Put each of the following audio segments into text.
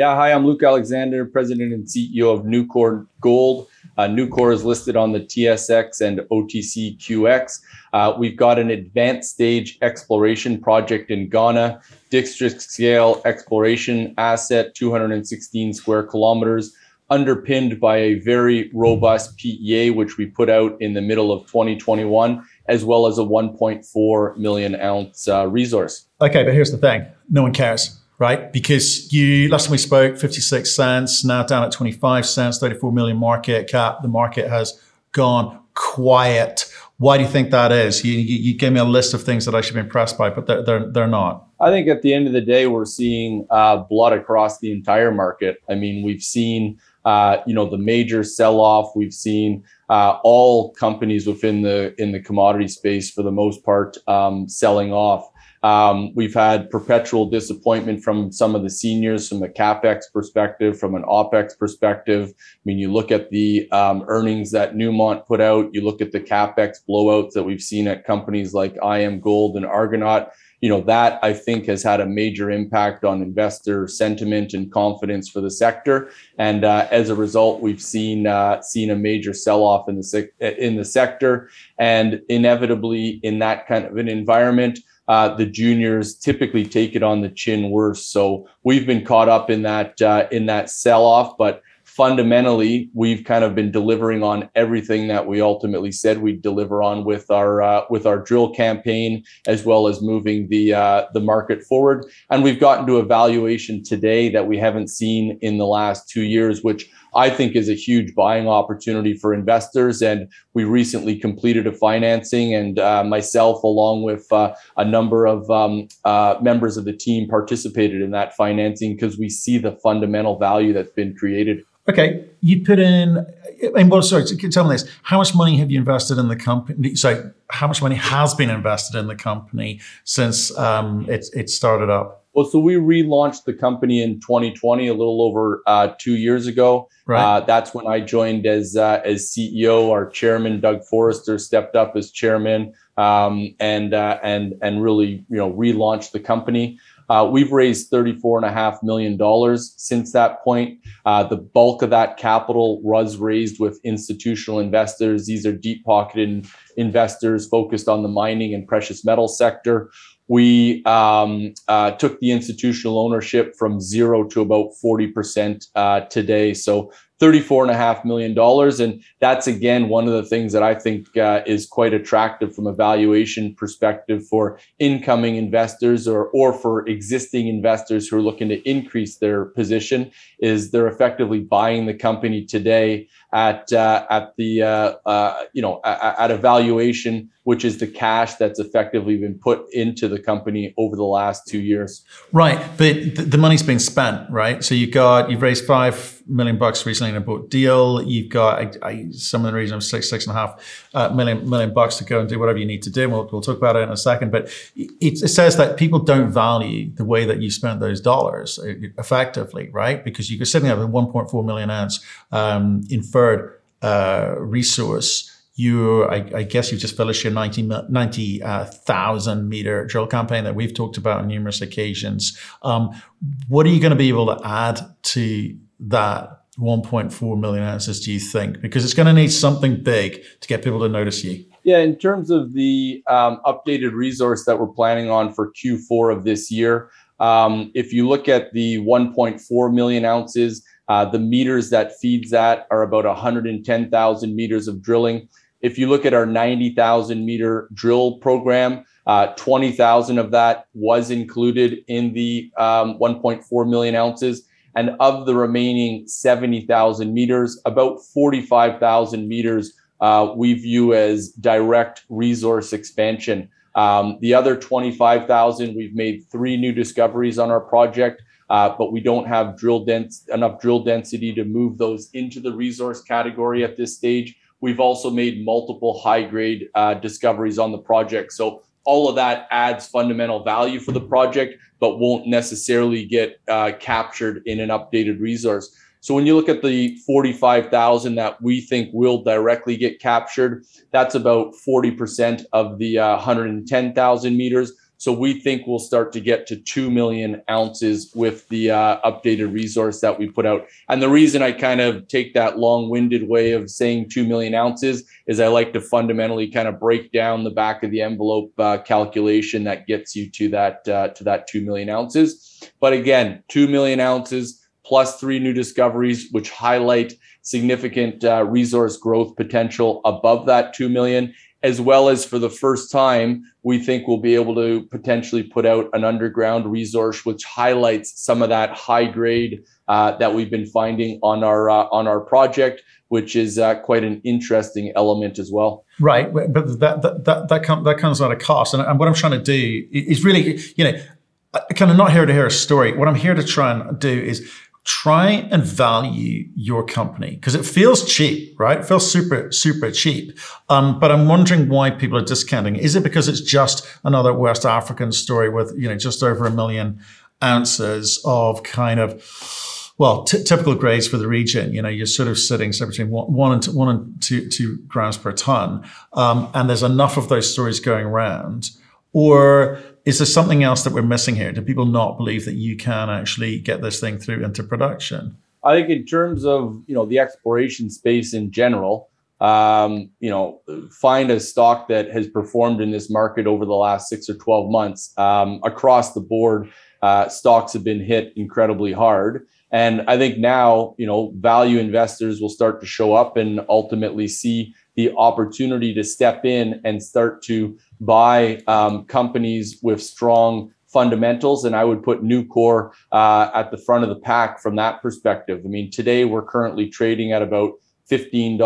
Yeah, hi, I'm Luke Alexander, President and CEO of Newcore Gold. Uh, Newcore is listed on the TSX and OTCQX. Uh, we've got an advanced stage exploration project in Ghana, district scale exploration asset, 216 square kilometers, underpinned by a very robust PEA, which we put out in the middle of 2021, as well as a 1.4 million ounce uh, resource. Okay, but here's the thing no one cares right? Because you last time we spoke, 56 cents, now down at 25 cents, 34 million market cap. The market has gone quiet. Why do you think that is? You, you, gave me a list of things that I should be impressed by, but they're, they're, they're not. I think at the end of the day, we're seeing uh, blood across the entire market. I mean, we've seen, uh, you know, the major sell-off. We've seen uh, all companies within the in the commodity space, for the most part, um, selling off. Um, we've had perpetual disappointment from some of the seniors from a capex perspective, from an opex perspective. I mean, you look at the um, earnings that Newmont put out, you look at the capex blowouts that we've seen at companies like IAMGOLD and Argonaut. You know that I think has had a major impact on investor sentiment and confidence for the sector, and uh, as a result, we've seen uh, seen a major sell-off in the in the sector, and inevitably in that kind of an environment, uh, the juniors typically take it on the chin worse. So we've been caught up in that uh, in that sell off, but fundamentally we've kind of been delivering on everything that we ultimately said we'd deliver on with our uh, with our drill campaign as well as moving the uh, the market forward and we've gotten to a valuation today that we haven't seen in the last 2 years which I think is a huge buying opportunity for investors. And we recently completed a financing, and uh, myself, along with uh, a number of um, uh, members of the team, participated in that financing because we see the fundamental value that's been created. Okay, you put in, and well, sorry, tell me this: how much money have you invested in the company? So, how much money has been invested in the company since um, it it started up? Well, so we relaunched the company in 2020, a little over uh, two years ago. Right. Uh, that's when I joined as uh, as CEO. Our chairman, Doug Forster, stepped up as chairman um, and uh, and and really you know relaunched the company. Uh, we've raised $34.5 million since that point. Uh, the bulk of that capital was raised with institutional investors. These are deep pocketed investors focused on the mining and precious metal sector. We um, uh, took the institutional ownership from zero to about 40% uh, today. So $34.5 million. And that's, again, one of the things that I think uh, is quite attractive from a valuation perspective for incoming investors or, or for existing investors who are looking to increase their position is they're effectively buying the company today at, uh, at the, uh, uh you know, at, a valuation which is the cash that's effectively been put into the company over the last two years. Right, but the money's been spent, right? So you've got you've raised five million bucks recently in a boat deal. You've got some of the reason of six six and a half uh, million million bucks to go and do whatever you need to do. We'll, we'll talk about it in a second. But it, it says that people don't value the way that you spent those dollars uh, effectively, right? Because you're sitting there with 1.4 million ounce um, inferred uh, resource you, I, I, guess you've just finished your 90,000 90, uh, meter drill campaign that we've talked about on numerous occasions. Um, what are you going to be able to add to that 1.4 million ounces, do you think? Because it's going to need something big to get people to notice you. Yeah, in terms of the um, updated resource that we're planning on for Q4 of this year, um, if you look at the 1.4 million ounces, uh, the meters that feeds that are about 110,000 meters of drilling. If you look at our 90,000 meter drill program, uh, 20,000 of that was included in the um, 1.4 million ounces. And of the remaining 70,000 meters, about 45,000 meters uh, we view as direct resource expansion. Um, the other 25,000, we've made three new discoveries on our project, uh, but we don't have drill dense enough drill density to move those into the resource category at this stage. We've also made multiple high grade uh, discoveries on the project. So all of that adds fundamental value for the project, but won't necessarily get uh, captured in an updated resource. So when you look at the 45,000 that we think will directly get captured, that's about 40% of the uh, 110,000 meters. So we think we'll start to get to 2 million ounces with the uh, updated resource that we put out. And the reason I kind of take that long winded way of saying 2 million ounces is I like to fundamentally kind of break down the back of the envelope uh, calculation that gets you to that, uh, to that 2 million ounces. But again, 2 million ounces plus three new discoveries, which highlight significant uh, resource growth potential above that 2 million as well as for the first time, we think we'll be able to potentially put out an underground resource which highlights some of that high grade uh, that we've been finding on our uh, on our project, which is uh, quite an interesting element as well. Right, but that that that that, com- that comes at a cost, and, and what I'm trying to do is really, you know, kind of not here to hear a story. What I'm here to try and do is try and value your company because it feels cheap, right? It feels super, super cheap. Um, but I'm wondering why people are discounting. Is it because it's just another West African story with, you know, just over a million ounces of kind of, well, t- typical grades for the region. You know, you're sort of sitting so between one, and two, one and two, two grams per ton, um, and there's enough of those stories going around. Or is there something else that we're missing here? Do people not believe that you can actually get this thing through into production? I think in terms of you know the exploration space in general, um, you know, find a stock that has performed in this market over the last six or twelve months um, across the board. Uh, stocks have been hit incredibly hard, and I think now you know value investors will start to show up and ultimately see the opportunity to step in and start to buy um, companies with strong fundamentals. And I would put Newcore uh, at the front of the pack from that perspective. I mean, today we're currently trading at about $15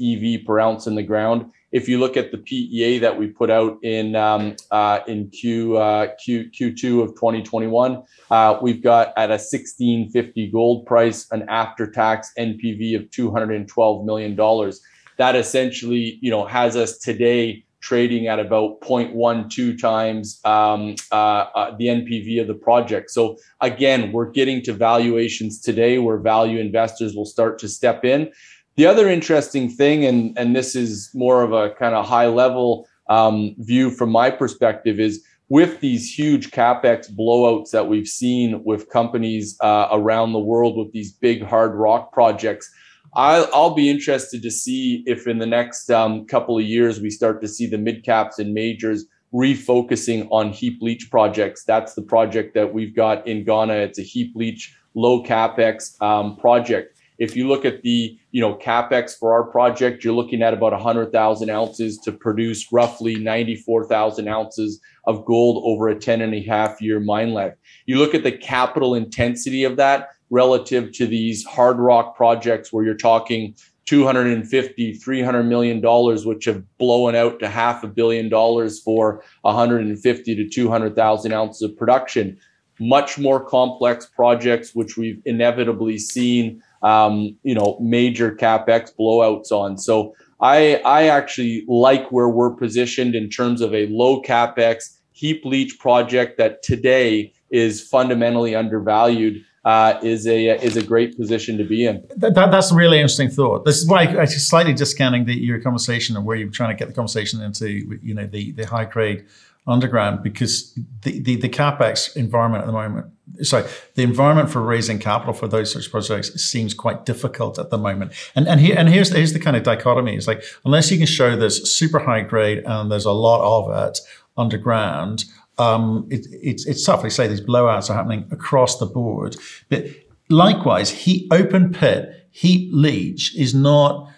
EV per ounce in the ground. If you look at the PEA that we put out in um, uh, in Q, uh, Q Q2 of 2021, uh, we've got at a 1650 gold price an after-tax NPV of 212 million dollars. That essentially, you know, has us today trading at about 0.12 times um, uh, uh, the NPV of the project. So again, we're getting to valuations today where value investors will start to step in. The other interesting thing, and and this is more of a kind of high level um, view from my perspective, is with these huge capex blowouts that we've seen with companies uh, around the world with these big hard rock projects I'll, I'll be interested to see if in the next um, couple of years we start to see the mid caps and majors refocusing on heap leach projects. That's the project that we've got in Ghana. It's a heap leach, low capex um, project. If you look at the you know capex for our project, you're looking at about 100,000 ounces to produce roughly 94,000 ounces of gold over a 10 and a half year mine life. You look at the capital intensity of that relative to these hard rock projects where you're talking 250 300 million dollars which have blown out to half a billion dollars for 150 to 200,000 ounces of production. Much more complex projects which we've inevitably seen um, you know major capex blowouts on. So i i actually like where we're positioned in terms of a low capex heap leach project that today is fundamentally undervalued uh, is a is a great position to be in. That, that, that's a really interesting thought. This is why I, am slightly discounting the, your conversation and where you're trying to get the conversation into you know the the high grade underground because the, the, the capex environment at the moment sorry the environment for raising capital for those sorts of projects seems quite difficult at the moment and and, here, and here's here's the kind of dichotomy it's like unless you can show there's super high grade and there's a lot of it underground um, it, it's, it's tough. They say these blowouts are happening across the board. But likewise, heat, open pit, heap leach is not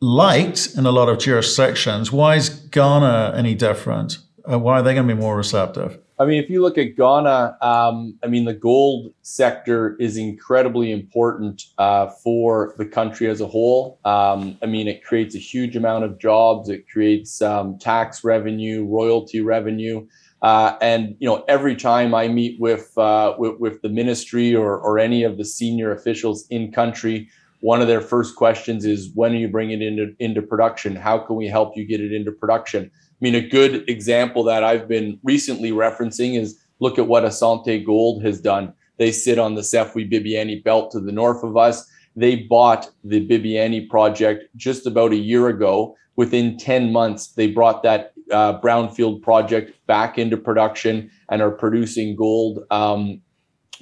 liked in a lot of jurisdictions. Why is Ghana any different? Uh, why are they going to be more receptive? I mean, if you look at Ghana, um, I mean, the gold sector is incredibly important uh, for the country as a whole. Um, I mean, it creates a huge amount of jobs, it creates um, tax revenue, royalty revenue. Uh, and you know, every time I meet with, uh, with, with the ministry or or any of the senior officials in country, one of their first questions is, "When are you bringing it into into production? How can we help you get it into production?" I mean, a good example that I've been recently referencing is look at what Asante Gold has done. They sit on the Sefwi Bibiani belt to the north of us. They bought the Bibiani project just about a year ago. Within 10 months, they brought that uh, brownfield project back into production and are producing gold. Um,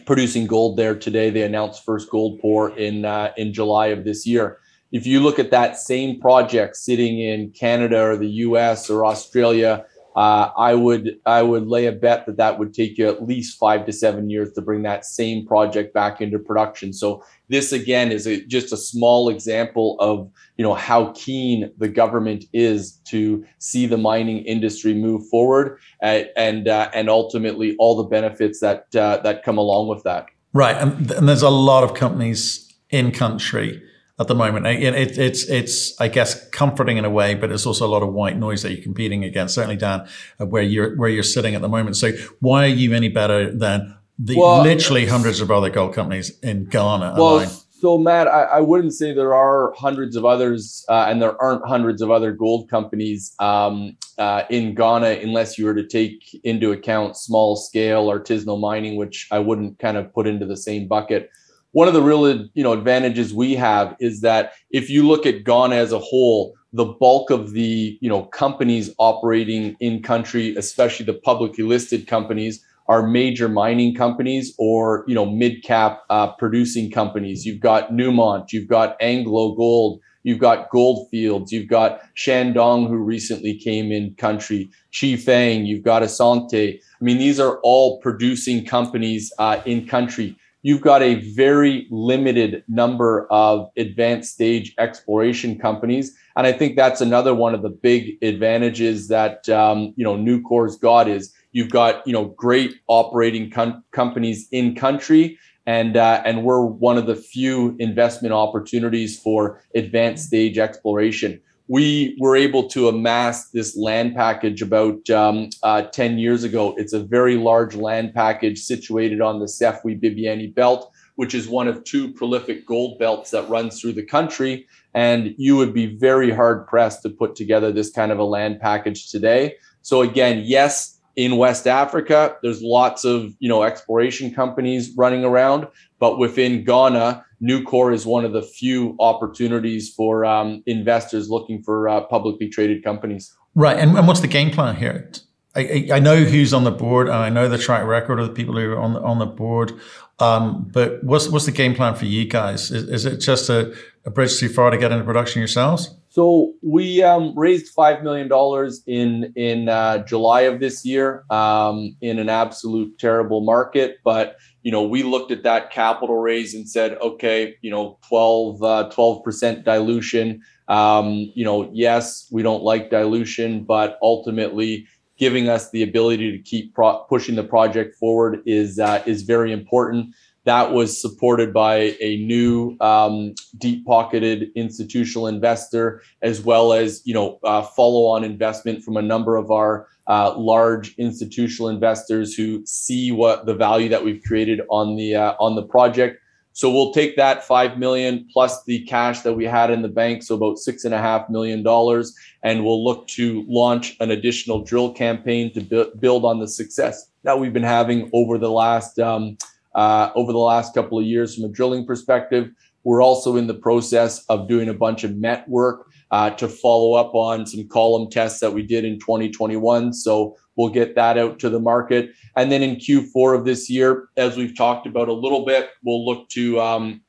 producing gold there today. They announced first gold pour in uh, in July of this year. If you look at that same project sitting in Canada or the U.S. or Australia, uh, I would I would lay a bet that that would take you at least five to seven years to bring that same project back into production. So this again is a, just a small example of you know how keen the government is to see the mining industry move forward uh, and uh, and ultimately all the benefits that uh, that come along with that. Right, and, and there's a lot of companies in country at the moment. It, it, it's it's I guess comforting in a way, but it's also a lot of white noise that you're competing against. Certainly, Dan, where you're where you're sitting at the moment. So why are you any better than the well, literally hundreds of other gold companies in Ghana? Well, so Matt, I, I, wouldn't say there are hundreds of others, uh, and there aren't hundreds of other gold companies um, uh, in Ghana, unless you were to take into account small scale artisanal mining, which I wouldn't kind of put into the same bucket one of the real you know advantages we have is that if you look at Ghana as a whole, the bulk of the you know companies operating in country, especially the publicly listed companies, are major mining companies or you know mid cap uh, producing companies. You've got Newmont, you've got Anglo Gold, you've got Goldfields, you've got Shandong who recently came in country, Chifeng, you've got Asante. I mean, these are all producing companies uh, in country you've got a very limited number of advanced stage exploration companies. And I think that's another one of the big advantages that, um, you know, Newcore's got is you've got, you know, great operating com- companies in country. And, uh, and we're one of the few investment opportunities for advanced stage exploration we were able to amass this land package about um, uh, 10 years ago. It's a very large land package situated on the Sefwi Bibiani belt, which is one of two prolific gold belts that runs through the country. And you would be very hard pressed to put together this kind of a land package today. So again, yes, in West Africa, there's lots of you know exploration companies running around, but within Ghana, Newcore is one of the few opportunities for um, investors looking for uh, publicly traded companies. Right. And, and what's the game plan here? I, I, know who's on the board and I know the track record of the people who are on the, on the board. Um, but what's, what's the game plan for you guys? Is, is it just a, a bridge too far to get into production yourselves? So we um, raised five million dollars in in uh, July of this year um, in an absolute terrible market. But you know, we looked at that capital raise and said, okay, you know, 12 uh, percent dilution. Um, you know, yes, we don't like dilution, but ultimately, giving us the ability to keep pro- pushing the project forward is uh, is very important that was supported by a new um, deep-pocketed institutional investor, as well as you know uh, follow-on investment from a number of our uh, large institutional investors who see what the value that we've created on the uh, on the project. So we'll take that five million plus the cash that we had in the bank, so about six and a half million dollars, and we'll look to launch an additional drill campaign to bu- build on the success that we've been having over the last. Um, over the last couple of years from a drilling perspective. We're also in the process of doing a bunch of met work uh, to follow up on some column tests that we did in 2021. So we'll get that out to the market. And then in Q4 of this year, as we've talked about a little bit, we'll look to um,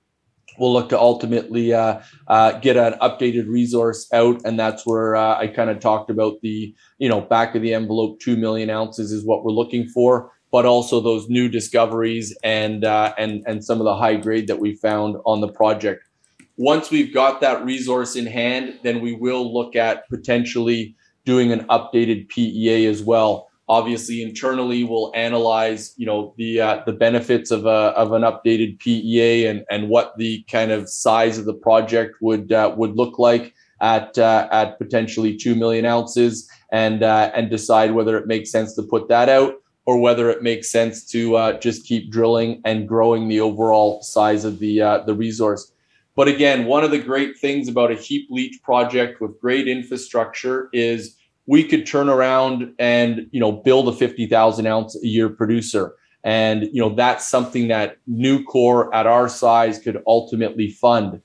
we'll look to ultimately uh, uh, get an updated resource out, and that's where uh, I kind of talked about the you know back of the envelope two million ounces is what we're looking for but also those new discoveries and uh, and and some of the high grade that we found on the project. Once we've got that resource in hand, then we will look at potentially doing an updated PEA as well. Obviously, internally, we'll analyze, you know, the uh, the benefits of a of an updated PEA and and what the kind of size of the project would uh, would look like at uh, at potentially two million ounces, and uh, and decide whether it makes sense to put that out or whether it makes sense to uh, just keep drilling and growing the overall size of the uh, the resource. But again, one of the great things about a heap leach project with great infrastructure is we could turn around and you know build a 50,000 ounce a year producer. And you know that's something that Newcore at our size could ultimately fund.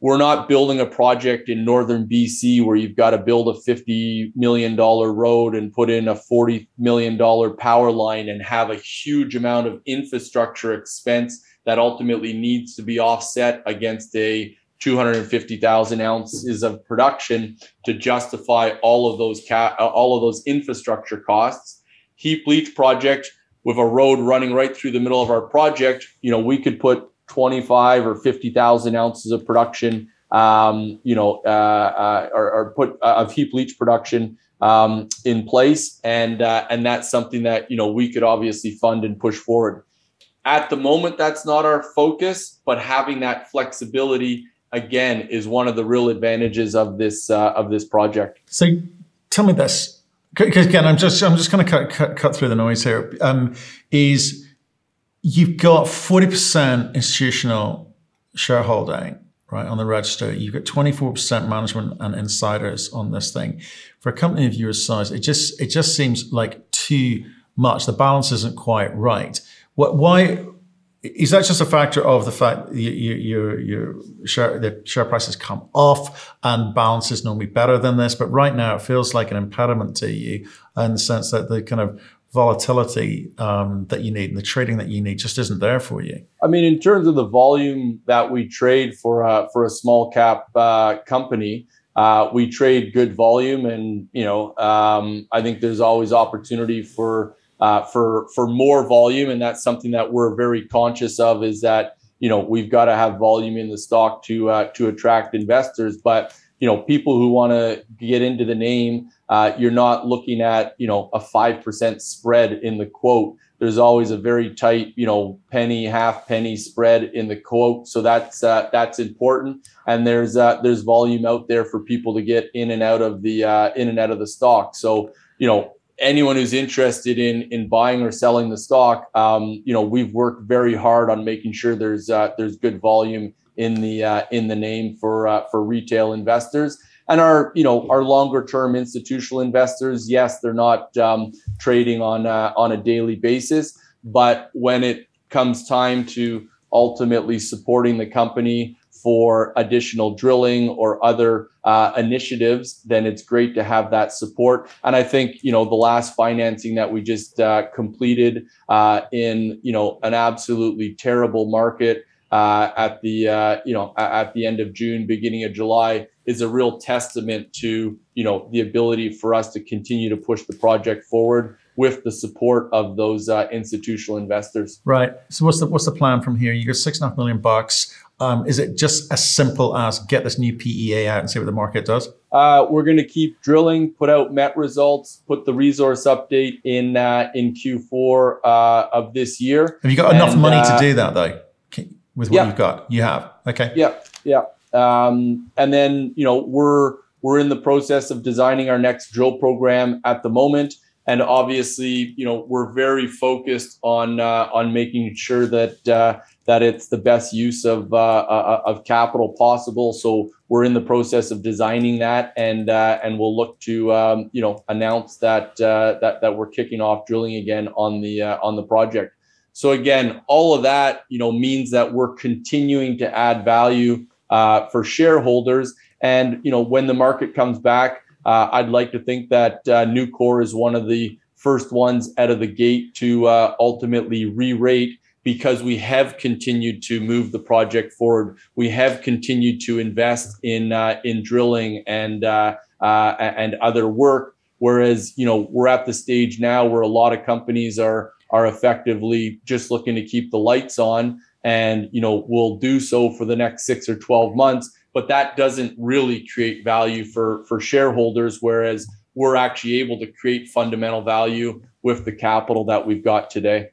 We're not building a project in northern BC where you've got to build a $50 million road and put in a $40 million power line and have a huge amount of infrastructure expense that ultimately needs to be offset against a 250,000 ounces of production to justify all of those ca- all of those infrastructure costs. Heap leach project with a road running right through the middle of our project, you know, we could put 25 or 50,000 ounces of production, um, you know, uh, uh, or, or, put uh, of heap leach production um, in place, and uh, and that's something that you know we could obviously fund and push forward. At the moment, that's not our focus, but having that flexibility again is one of the real advantages of this uh, of this project. So, tell me this, because again, I'm just I'm just going to cut, cut cut through the noise here. Um, is you've got 40% institutional shareholding right on the register. You've got 24% management and insiders on this thing. For a company of your size it just it just seems like too much. The balance isn't quite right. What why is that just a factor of the fact your your your share the share prices come off and balance is normally better than this? But right now it feels like an impediment to you in the sense that the kind of volatility um, that you need and the trading that you need just isn't there for you. I mean, in terms of the volume that we trade for uh, for a small cap uh, company, uh, we trade good volume, and you know, um, I think there's always opportunity for uh, for for more volume, and that's something that we're very conscious of. Is that you know we've got to have volume in the stock to uh, to attract investors, but you know, people who want to get into the name uh, you're not looking at you know a five percent spread in the quote. There's always a very tight you know penny half penny spread in the quote, so that's uh, that's important. And there's uh, there's volume out there for people to get in and out of the uh, in and out of the stock. So you know anyone who's interested in in buying or selling the stock, um, you know we've worked very hard on making sure there's uh, there's good volume in the uh, in the name for uh, for retail investors and our you know our longer term institutional investors yes they're not um, trading on uh, on a daily basis but when it comes time to ultimately supporting the company for additional drilling or other uh, initiatives, then it's great to have that support. And I think you know the last financing that we just uh, completed uh, in you know an absolutely terrible market uh, at the uh, you know at the end of June, beginning of July, is a real testament to you know the ability for us to continue to push the project forward with the support of those uh, institutional investors. Right. So what's the what's the plan from here? You got six and a half million bucks. Um, is it just as simple as get this new PEA out and see what the market does? Uh, we're going to keep drilling, put out met results, put the resource update in uh, in Q4 uh, of this year. Have you got enough and, money to uh, do that though? With what yeah. you've got. You have. Okay. Yeah. Yeah. Um, and then, you know, we're we're in the process of designing our next drill program at the moment. And obviously, you know, we're very focused on uh, on making sure that uh, that it's the best use of uh, uh of capital possible. So we're in the process of designing that, and uh, and we'll look to um, you know announce that uh, that that we're kicking off drilling again on the on the project. So again, all of that, you know, means that we're continuing to add value uh, for shareholders. And you know, when the market comes back, uh, I'd like to think that uh, Newcore is one of the first ones out of the gate to uh, ultimately re-rate because we have continued to move the project forward. We have continued to invest in uh, in drilling and uh, uh, and other work. Whereas you know we're at the stage now where a lot of companies are are effectively just looking to keep the lights on and you know will do so for the next 6 or 12 months. But that doesn't really create value for for shareholders whereas we're actually able to create fundamental value with the capital that we've got today